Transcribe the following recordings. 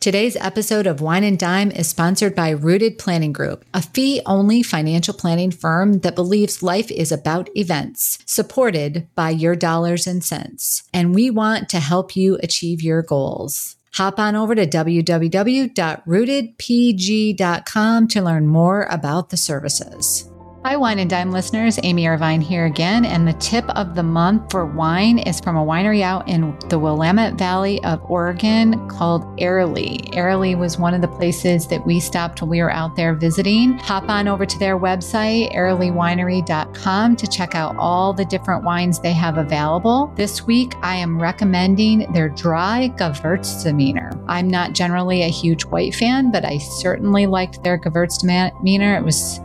Today's episode of Wine and Dime is sponsored by Rooted Planning Group, a fee only financial planning firm that believes life is about events, supported by your dollars and cents. And we want to help you achieve your goals. Hop on over to www.rootedpg.com to learn more about the services. Hi, Wine and Dime listeners. Amy Irvine here again. And the tip of the month for wine is from a winery out in the Willamette Valley of Oregon called Airlie. Airlie was one of the places that we stopped when we were out there visiting. Hop on over to their website, airliewinery.com, to check out all the different wines they have available. This week, I am recommending their dry Gewürztraminer. I'm not generally a huge white fan, but I certainly liked their Gewürztraminer. It was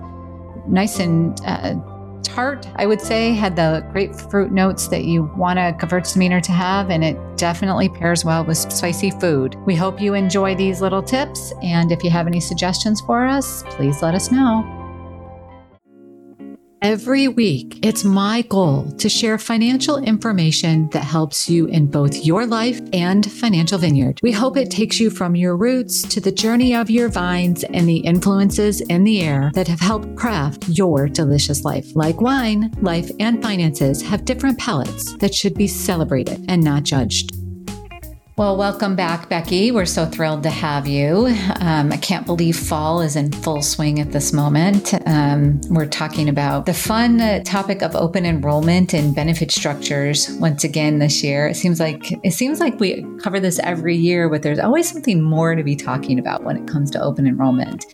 nice and uh, tart, I would say, had the grapefruit notes that you want a Gewürztraminer to have, and it definitely pairs well with spicy food. We hope you enjoy these little tips, and if you have any suggestions for us, please let us know. Every week, it's my goal to share financial information that helps you in both your life and Financial Vineyard. We hope it takes you from your roots to the journey of your vines and the influences in the air that have helped craft your delicious life. Like wine, life and finances have different palates that should be celebrated and not judged. Well, welcome back, Becky. We're so thrilled to have you. Um, I can't believe fall is in full swing at this moment. Um, we're talking about the fun topic of open enrollment and benefit structures once again this year. It seems like it seems like we cover this every year, but there's always something more to be talking about when it comes to open enrollment.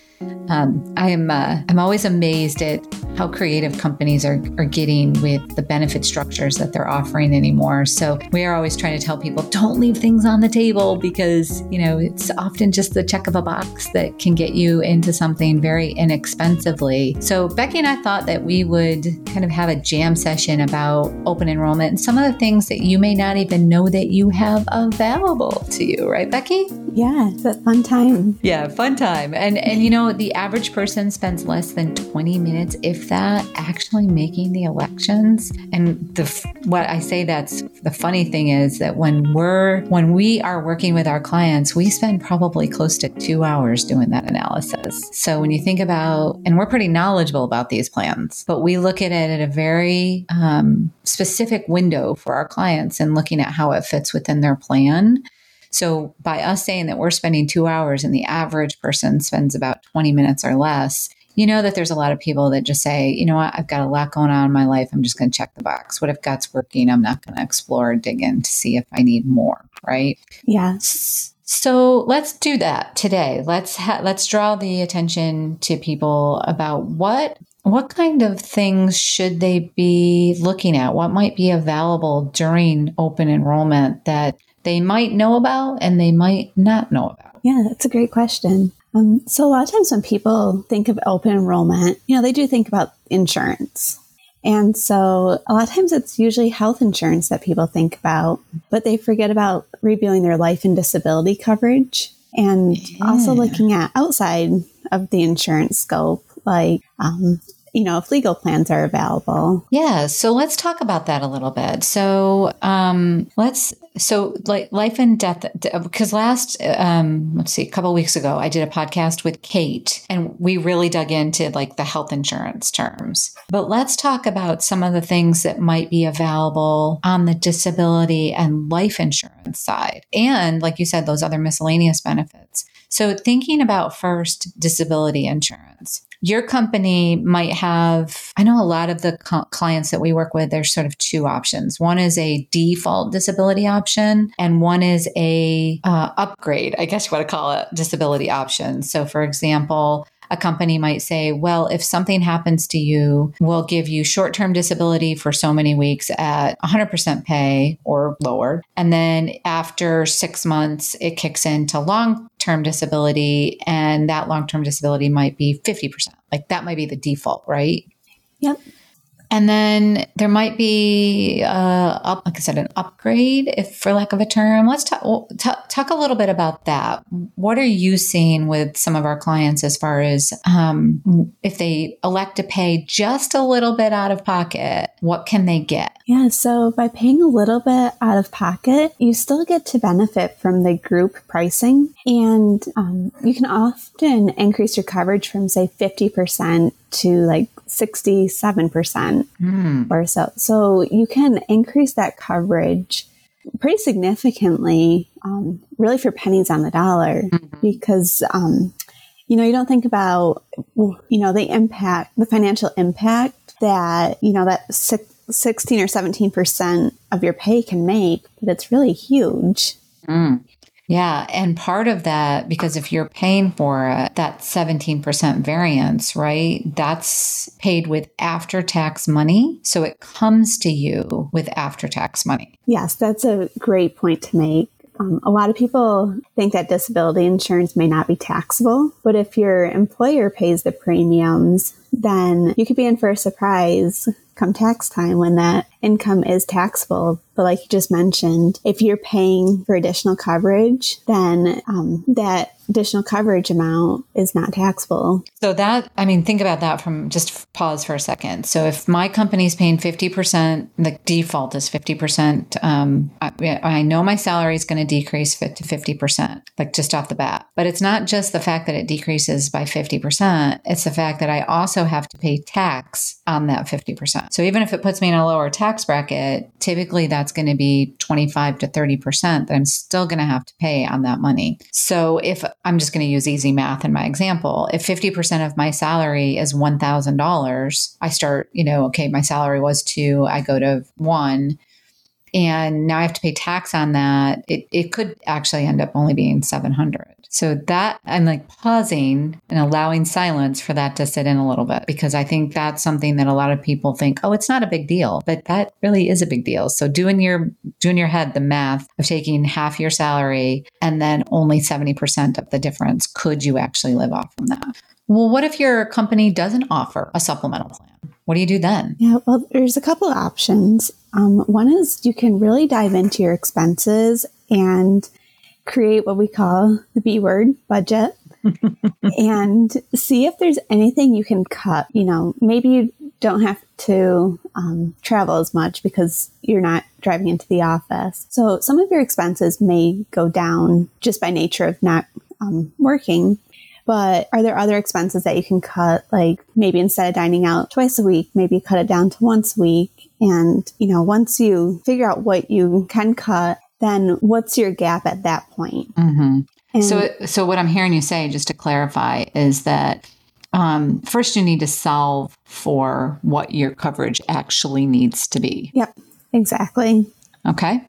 Um, I am uh, I'm always amazed at how creative companies are, are getting with the benefit structures that they're offering anymore. So we are always trying to tell people don't leave things on the table because you know it's often just the check of a box that can get you into something very inexpensively. So Becky and I thought that we would kind of have a jam session about open enrollment and some of the things that you may not even know that you have available to you, right, Becky? Yeah, it's a fun time. Yeah, fun time. And and you know the average person spends less than 20 minutes, if that, actually making the elections. And the what I say that's the funny thing is that when we're when we are working with our clients, we spend probably close to two hours doing that analysis. So when you think about, and we're pretty knowledgeable about these plans, but we look at it at a very um, specific window for our clients and looking at how it fits within their plan. So by us saying that we're spending two hours and the average person spends about 20 minutes or less, you know that there's a lot of people that just say, you know what, I've got a lot going on in my life. I'm just going to check the box. What if God's working? I'm not going to explore, dig in to see if I need more, right? Yes. So let's do that today. Let's ha- let's draw the attention to people about what what kind of things should they be looking at? What might be available during open enrollment that they might know about and they might not know about? Yeah, that's a great question. Um, so, a lot of times when people think of open enrollment, you know, they do think about insurance. And so, a lot of times it's usually health insurance that people think about, but they forget about reviewing their life and disability coverage and yeah. also looking at outside of the insurance scope, like um, you know, if legal plans are available. Yeah. So let's talk about that a little bit. So um, let's, so like life and death, because last, um, let's see, a couple weeks ago, I did a podcast with Kate and we really dug into like the health insurance terms. But let's talk about some of the things that might be available on the disability and life insurance side. And like you said, those other miscellaneous benefits. So, thinking about first disability insurance. Your company might have, I know a lot of the co- clients that we work with, there's sort of two options. One is a default disability option, and one is a uh, upgrade, I guess you want to call it disability option. So, for example, a company might say, well, if something happens to you, we'll give you short term disability for so many weeks at 100% pay or lower. And then after six months, it kicks into long term disability, and that long term disability might be 50%. Like that might be the default, right? Yep. And then there might be, uh, up, like I said, an upgrade, if for lack of a term. Let's talk, talk a little bit about that. What are you seeing with some of our clients as far as um, if they elect to pay just a little bit out of pocket, what can they get? Yeah, so by paying a little bit out of pocket, you still get to benefit from the group pricing, and um, you can often increase your coverage from, say, 50% to like 67% mm. or so. So you can increase that coverage pretty significantly, um, really for pennies on the dollar, mm-hmm. because, um, you know, you don't think about, you know, the impact, the financial impact that, you know, that 16 or 17% of your pay can make, but it's really huge. Mm. Yeah. And part of that, because if you're paying for it, that 17% variance, right? That's paid with after tax money. So it comes to you with after tax money. Yes, that's a great point to make. Um, a lot of people think that disability insurance may not be taxable, but if your employer pays the premiums, then you could be in for a surprise come tax time when that income is taxable. But like you just mentioned, if you're paying for additional coverage, then um, that additional coverage amount is not taxable. So that, I mean, think about that from just pause for a second. So if my company is paying 50%, the default is 50%. Um, I, I know my salary is going to decrease to 50%, like just off the bat. But it's not just the fact that it decreases by 50%. It's the fact that I also have to pay tax on that 50%. So even if it puts me in a lower tax bracket, typically that's going to be 25 to 30% that I'm still going to have to pay on that money. So if I'm just going to use easy math in my example, if 50% of my salary is $1,000, I start, you know, okay, my salary was two, I go to one and now I have to pay tax on that, it, it could actually end up only being 700. So that I'm like pausing and allowing silence for that to sit in a little bit because I think that's something that a lot of people think, oh, it's not a big deal, but that really is a big deal. So doing your doing your head the math of taking half your salary and then only 70% of the difference, could you actually live off from that? Well, what if your company doesn't offer a supplemental plan? What do you do then? Yeah, well, there's a couple of options. Um, one is you can really dive into your expenses and create what we call the B word budget and see if there's anything you can cut. You know, maybe you don't have to um, travel as much because you're not driving into the office. So some of your expenses may go down just by nature of not um, working. But are there other expenses that you can cut? Like maybe instead of dining out twice a week, maybe cut it down to once a week. And, you know, once you figure out what you can cut, then what's your gap at that point? Mm-hmm. so, so what I'm hearing you say, just to clarify, is that um, first you need to solve for what your coverage actually needs to be. Yep, exactly. Okay.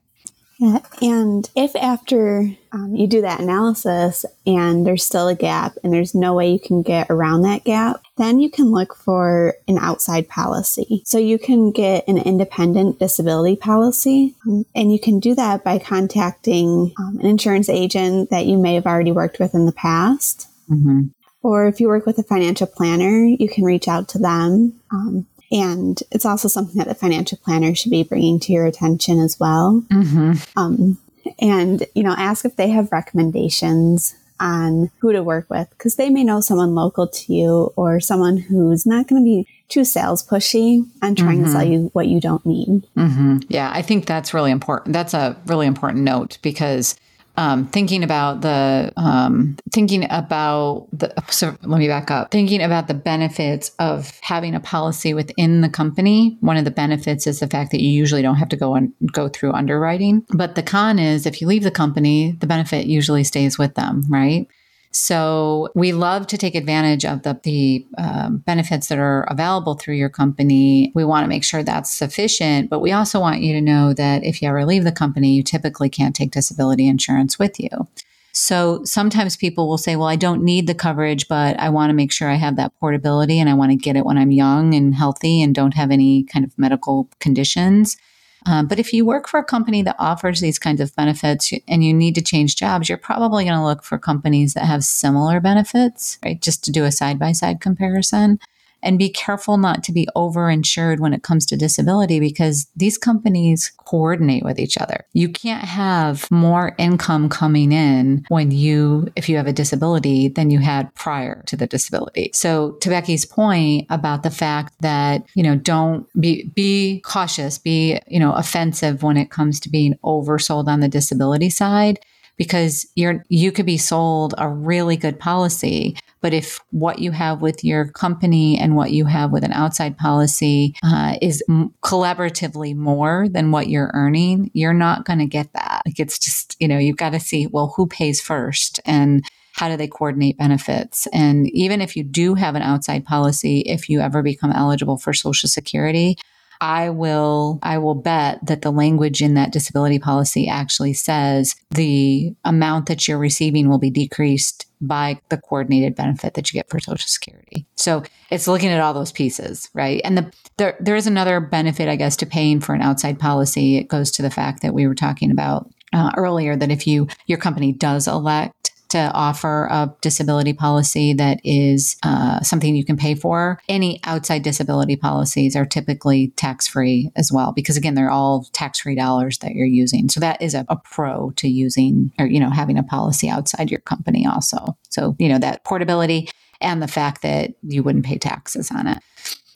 Yeah, and if after um, you do that analysis and there's still a gap and there's no way you can get around that gap, then you can look for an outside policy. So you can get an independent disability policy, um, and you can do that by contacting um, an insurance agent that you may have already worked with in the past. Mm-hmm. Or if you work with a financial planner, you can reach out to them. Um, and it's also something that the financial planner should be bringing to your attention as well. Mm-hmm. Um, and, you know, ask if they have recommendations on who to work with because they may know someone local to you or someone who's not going to be too sales pushy and trying mm-hmm. to sell mm-hmm. you what you don't need. Mm-hmm. Yeah, I think that's really important. That's a really important note because um, thinking about the um, thinking about the so let me back up. Thinking about the benefits of having a policy within the company. One of the benefits is the fact that you usually don't have to go and go through underwriting. But the con is if you leave the company the benefit usually stays with them right So we love to take advantage of the, the um, benefits that are available through your company. We want to make sure that's sufficient, but we also want you to know that if you ever leave the company, you typically can't take disability insurance with you. So sometimes people will say, well, I don't need the coverage, but I want to make sure I have that portability and I want to get it when I'm young and healthy and don't have any kind of medical conditions. Um, but if you work for a company that offers these kinds of benefits and you need to change jobs, you're probably going to look for companies that have similar benefits, right? Just to do a side by side comparison and be careful not to be overinsured when it comes to disability because these companies coordinate with each other. You can't have more income coming in when you, if you have a disability than you had prior to the disability. So to Becky's point about the fact that, you know, don't be, be cautious, be, you know, offensive when it comes to being oversold on the disability side because you're you could be sold a really good policy but if what you have with your company and what you have with an outside policy uh, is m- collaboratively more than what you're earning you're not going to get that like it's just you know you've got to see well who pays first and how do they coordinate benefits? And even if you do have an outside policy, if you ever become eligible for Social Security, I will I will bet that the language in that disability policy actually says the amount that you're receiving will be decreased by the coordinated benefit that you get for Social Security. So it's looking at all those pieces, right? And the there there is another benefit, I guess, to paying for an outside policy. It goes to the fact that we were talking about uh, earlier that if you your company does elect to offer a disability policy that is uh, something you can pay for. Any outside disability policies are typically tax free as well, because again, they're all tax free dollars that you're using. So that is a, a pro to using or, you know, having a policy outside your company also. So, you know, that portability and the fact that you wouldn't pay taxes on it.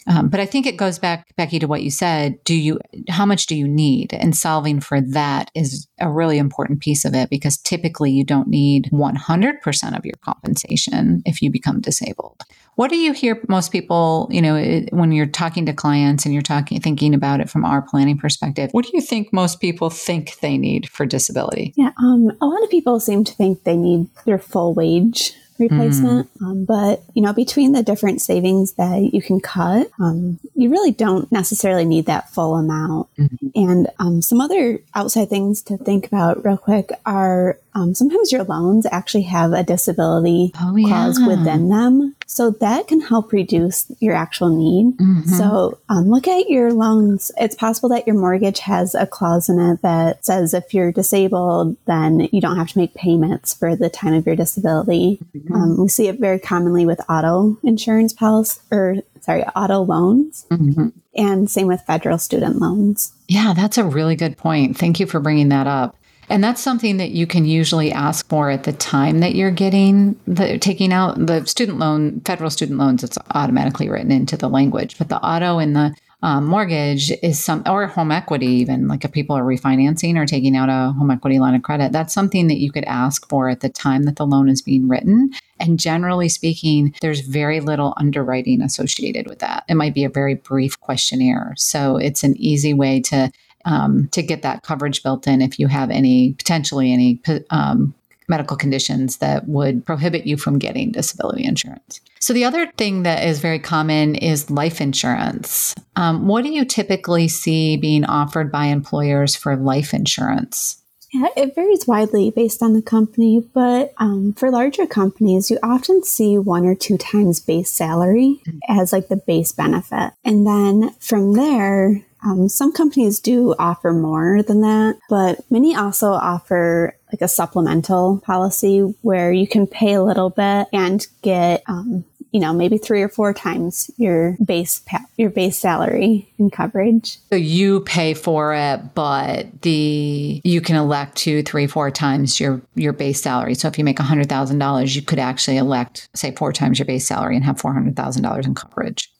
Um, but I think it goes back, Becky, to what you said. Do you, how much do you need? And solving for that is a really important piece of it because typically you don't need 100% of your compensation if you become disabled. What do you hear most people, you know, when you're talking to clients and you're talking, thinking about it from our planning perspective? What do you think most people think they need for disability? Yeah, um, a lot of people seem to think they need their full wage replacement. Mm. Um, but, you know, between the different savings that you can cut, um, you really don't necessarily need that full amount. Mm-hmm. And um, some other outside things to think about real quick are um, sometimes your loans actually have a disability oh, clause yeah. within them. So that can help reduce your actual need. Mm-hmm. So um, look at your loans. It's possible that your mortgage has a clause in it that says if you're disabled, then you don't have to make payments for the time of your disability. Mm-hmm. Um, we see it very commonly with auto insurance policy or sorry, auto loans. Mm-hmm. And same with federal student loans. Yeah, that's a really good point. Thank you for bringing that up. And that's something that you can usually ask for at the time that you're getting the taking out the student loan, federal student loans. It's automatically written into the language, but the auto and the um, mortgage is some or home equity even like if people are refinancing or taking out a home equity line of credit that's something that you could ask for at the time that the loan is being written. And generally speaking there's very little underwriting associated with that. It might be a very brief questionnaire. So it's an easy way to um, to get that coverage built in if you have any potentially any um, medical conditions that would prohibit you from getting disability insurance. So, the other thing that is very common is life insurance. Um, what do you typically see being offered by employers for life insurance? Yeah, it varies widely based on the company, but um, for larger companies, you often see one or two times base salary mm-hmm. as like the base benefit. And then from there, um, some companies do offer more than that, but many also offer like a supplemental policy where you can pay a little bit and get, um, you know, maybe three or four times your base pa- your base salary and coverage. So you pay for it, but the you can elect two, three, four times your your base salary. So if you make hundred thousand dollars, you could actually elect, say, four times your base salary and have four hundred thousand dollars in coverage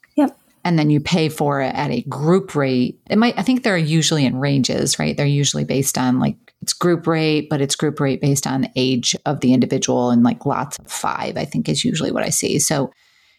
and then you pay for it at a group rate. It might, I think they're usually in ranges, right? They're usually based on like it's group rate, but it's group rate based on age of the individual and like lots of five, I think is usually what I see. So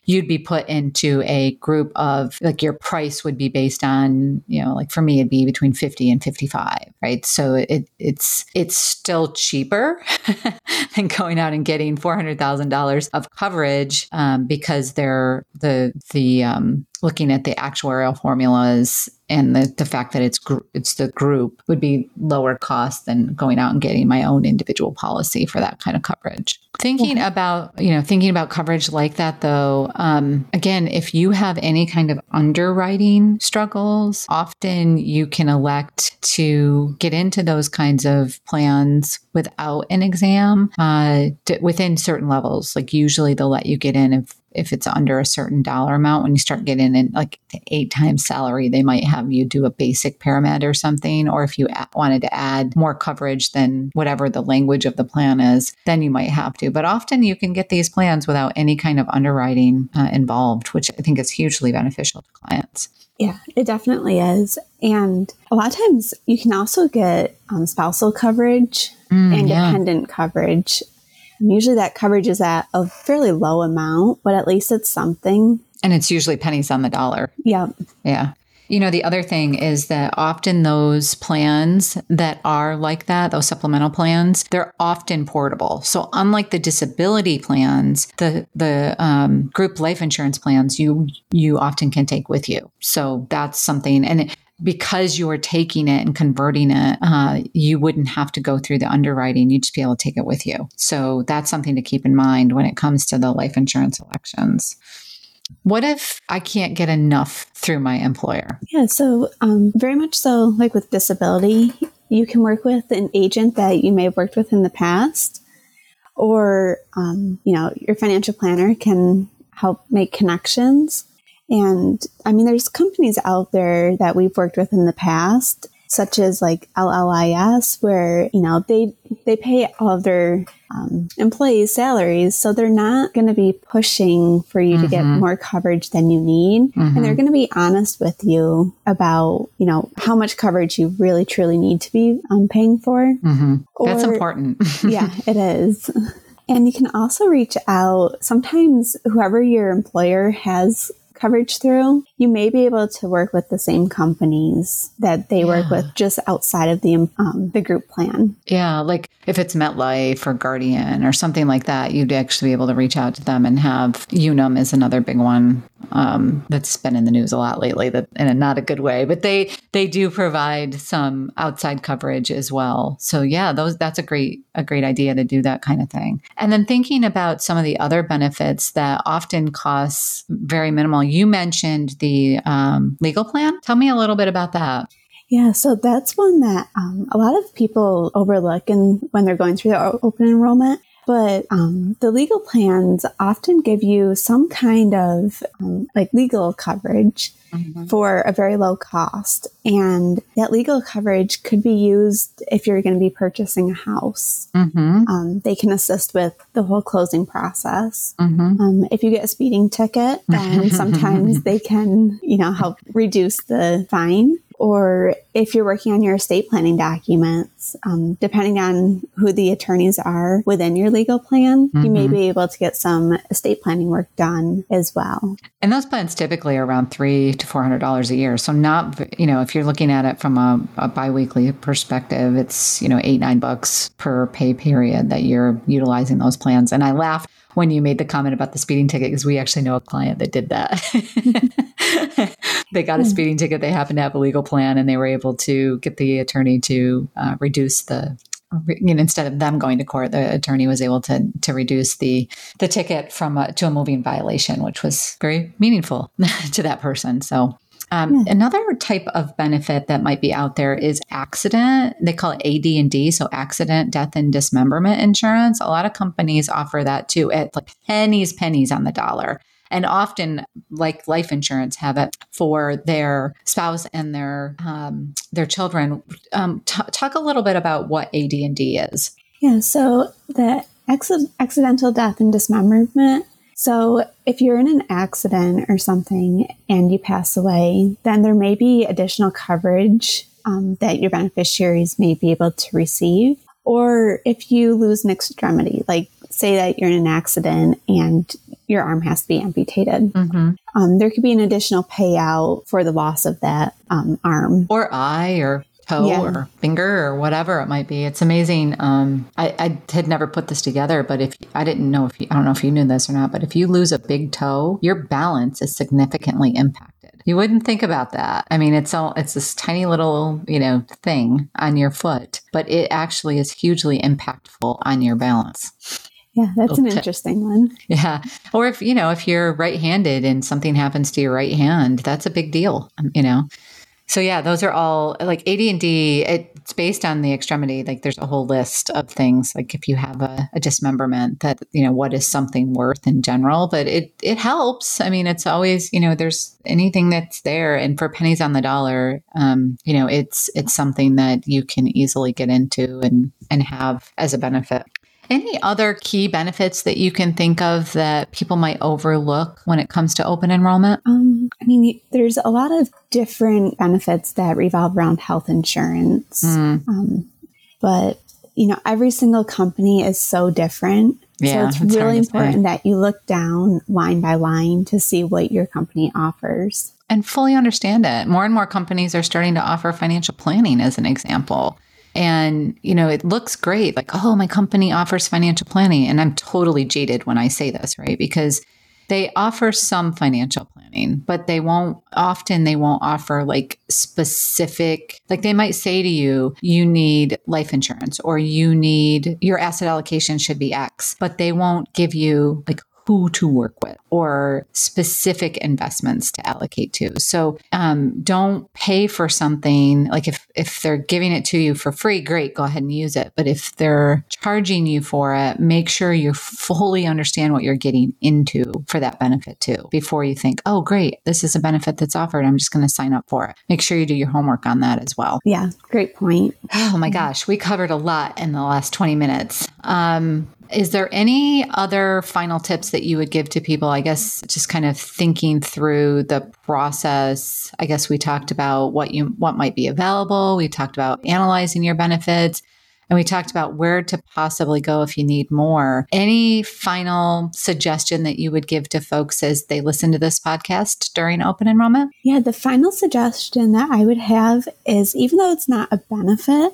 you'd be put into a group of like your price would be based on, you know, like for me, it'd be between 50 and 55, right? So it, it's, it's still cheaper than going out and getting $400,000 of coverage um, because they're the, the, um, looking at the actuarial formulas and the, the fact that it's gr- it's the group would be lower cost than going out and getting my own individual policy for that kind of coverage. Thinking yeah. about you know thinking about coverage like that though, um, again, if you have any kind of underwriting struggles, often you can elect to get into those kinds of plans without an exam uh, to, within certain levels. Like usually they'll let you get in if if it's under a certain dollar amount, when you start getting in like eight times salary, they might have you do a basic paramed or something. Or if you wanted to add more coverage than whatever the language of the plan is, then you might have to. But often you can get these plans without any kind of underwriting uh, involved, which I think is hugely beneficial to clients. Yeah, it definitely is. And a lot of times you can also get um, spousal coverage mm, and yeah. dependent coverage. Usually that coverage is at a fairly low amount, but at least it's something. And it's usually pennies on the dollar. Yeah. Yeah. You know, the other thing is that often those plans that are like that, those supplemental plans, they're often portable. So unlike the disability plans, the the um, group life insurance plans, you you often can take with you. So that's something, and because you are taking it and converting it, uh, you wouldn't have to go through the underwriting. You'd just be able to take it with you. So that's something to keep in mind when it comes to the life insurance elections. What if I can't get enough through my employer? Yeah, so um, very much so, like with disability, you can work with an agent that you may have worked with in the past, or um, you know, your financial planner can help make connections and I mean, there's companies out there that we've worked with in the past, such as like LLIS, where, you know, they, they pay all of their um, employees salaries. So they're not going to be pushing for you mm-hmm. to get mm-hmm. more coverage than you need. Mm-hmm. And they're going to be honest with you about, you know, how much coverage you really truly need to be um, paying for. Mm-hmm. Or, That's important. yeah, it is. And you can also reach out. Sometimes whoever your employer has coverage through, you may be able to work with the same companies that they yeah. work with just outside of the um, the group plan. Yeah, like if it's MetLife or Guardian or something like that, you'd actually be able to reach out to them and have Unum is another big one um, that's been in the news a lot lately, that in a not a good way, but they they do provide some outside coverage as well. So yeah, those that's a great a great idea to do that kind of thing. And then thinking about some of the other benefits that often costs very minimal. You mentioned the um, legal plan. Tell me a little bit about that. Yeah, so that's one that um, a lot of people overlook and when they're going through their open enrollment. But um, the legal plans often give you some kind of um, like legal coverage mm-hmm. for a very low cost. And that legal coverage could be used if you're going to be purchasing a house. Mm-hmm. Um, they can assist with the whole closing process. Mm-hmm. Um, if you get a speeding ticket, then sometimes they can, you know, help reduce the fine or if you're working on your estate planning documents, um, depending on who the attorneys are within your legal plan, mm-hmm. you may mm-hmm. be able to get some estate planning work done as well. And those plans typically are around three to four hundred dollars a year. So not, you know, if you're looking at it from a, a biweekly perspective, it's you know eight nine bucks per pay period that you're utilizing those plans. And I laugh when you made the comment about the speeding ticket because we actually know a client that did that. they got a hmm. speeding ticket. They happened to have a legal plan, and they were able to get the attorney to uh, reduce the. You know, instead of them going to court, the attorney was able to to reduce the the ticket from a, to a moving violation, which was very meaningful to that person. So um, yeah. Another type of benefit that might be out there is accident. They call it AD&D, so accident, death, and dismemberment insurance. A lot of companies offer that too at like pennies, pennies on the dollar. And often, like life insurance, have it for their spouse and their um, their children. Um, t- talk a little bit about what AD&D is. Yeah, so the acc- accidental death and dismemberment so, if you're in an accident or something and you pass away, then there may be additional coverage um, that your beneficiaries may be able to receive. Or if you lose an extremity, like say that you're in an accident and your arm has to be amputated. Mm-hmm. Um, there could be an additional payout for the loss of that um, arm or eye or toe yeah. or finger or whatever it might be. It's amazing. Um, I, I, had never put this together, but if I didn't know if you, I don't know if you knew this or not, but if you lose a big toe, your balance is significantly impacted. You wouldn't think about that. I mean, it's all it's this tiny little you know thing on your foot, but it actually is hugely impactful on your balance. Yeah, that's an interesting one. Yeah. Or if, you know, if you're right handed and something happens to your right hand, that's a big deal, you know. So yeah, those are all like AD&D. It's based on the extremity. Like there's a whole list of things. Like if you have a, a, dismemberment, that you know what is something worth in general. But it it helps. I mean, it's always you know there's anything that's there, and for pennies on the dollar, um, you know it's it's something that you can easily get into and and have as a benefit. Any other key benefits that you can think of that people might overlook when it comes to open enrollment? Um, I mean, there's a lot of different benefits that revolve around health insurance. Mm. Um, but, you know, every single company is so different. Yeah, so it's, it's really important that you look down line by line to see what your company offers. And fully understand it. More and more companies are starting to offer financial planning as an example. And, you know, it looks great. Like, oh, my company offers financial planning. And I'm totally jaded when I say this, right? Because they offer some financial planning, but they won't often they won't offer like specific like they might say to you you need life insurance or you need your asset allocation should be X, but they won't give you like who to work with or specific investments to allocate to. So um, don't pay for something like if if they're giving it to you for free, great, go ahead and use it. But if they're charging you for it, make sure you fully understand what you're getting into for that benefit too before you think, oh, great, this is a benefit that's offered. I'm just going to sign up for it. Make sure you do your homework on that as well. Yeah, great point. Oh my gosh, we covered a lot in the last 20 minutes. Um, is there any other final tips that you would give to people? I guess just kind of thinking through the process. I guess we talked about what you what might be available. We talked about analyzing your benefits and we talked about where to possibly go if you need more. Any final suggestion that you would give to folks as they listen to this podcast during open enrollment? Yeah, the final suggestion that I would have is even though it's not a benefit,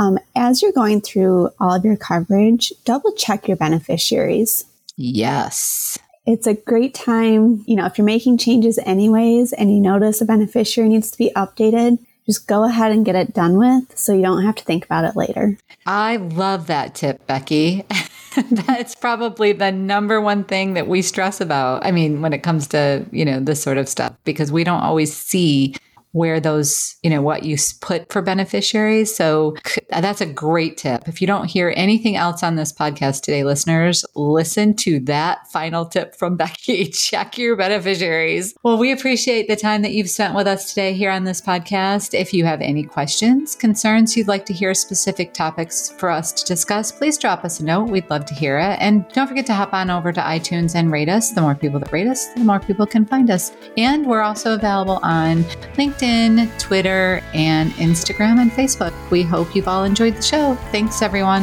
um, as you're going through all of your coverage, double check your beneficiaries. Yes. It's a great time, you know, if you're making changes anyways and you notice a beneficiary needs to be updated, just go ahead and get it done with so you don't have to think about it later. I love that tip, Becky. That's probably the number one thing that we stress about. I mean, when it comes to, you know, this sort of stuff, because we don't always see where those, you know, what you put for beneficiaries. So that's a great tip. If you don't hear anything else on this podcast today, listeners, listen to that final tip from Becky. Check your beneficiaries. Well, we appreciate the time that you've spent with us today here on this podcast. If you have any questions, concerns, you'd like to hear specific topics for us to discuss, please drop us a note. We'd love to hear it. And don't forget to hop on over to iTunes and rate us. The more people that rate us, the more people can find us. And we're also available on LinkedIn. LinkedIn, Twitter, and Instagram and Facebook. We hope you've all enjoyed the show. Thanks, everyone.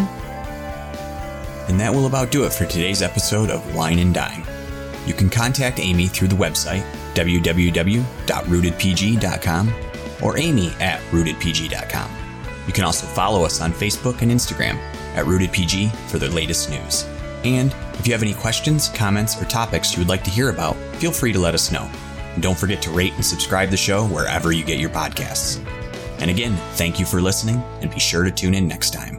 And that will about do it for today's episode of Wine and Dime. You can contact Amy through the website www.rootedpg.com or amy at rootedpg.com. You can also follow us on Facebook and Instagram at rootedpg for the latest news. And if you have any questions, comments, or topics you would like to hear about, feel free to let us know. Don't forget to rate and subscribe the show wherever you get your podcasts. And again, thank you for listening, and be sure to tune in next time.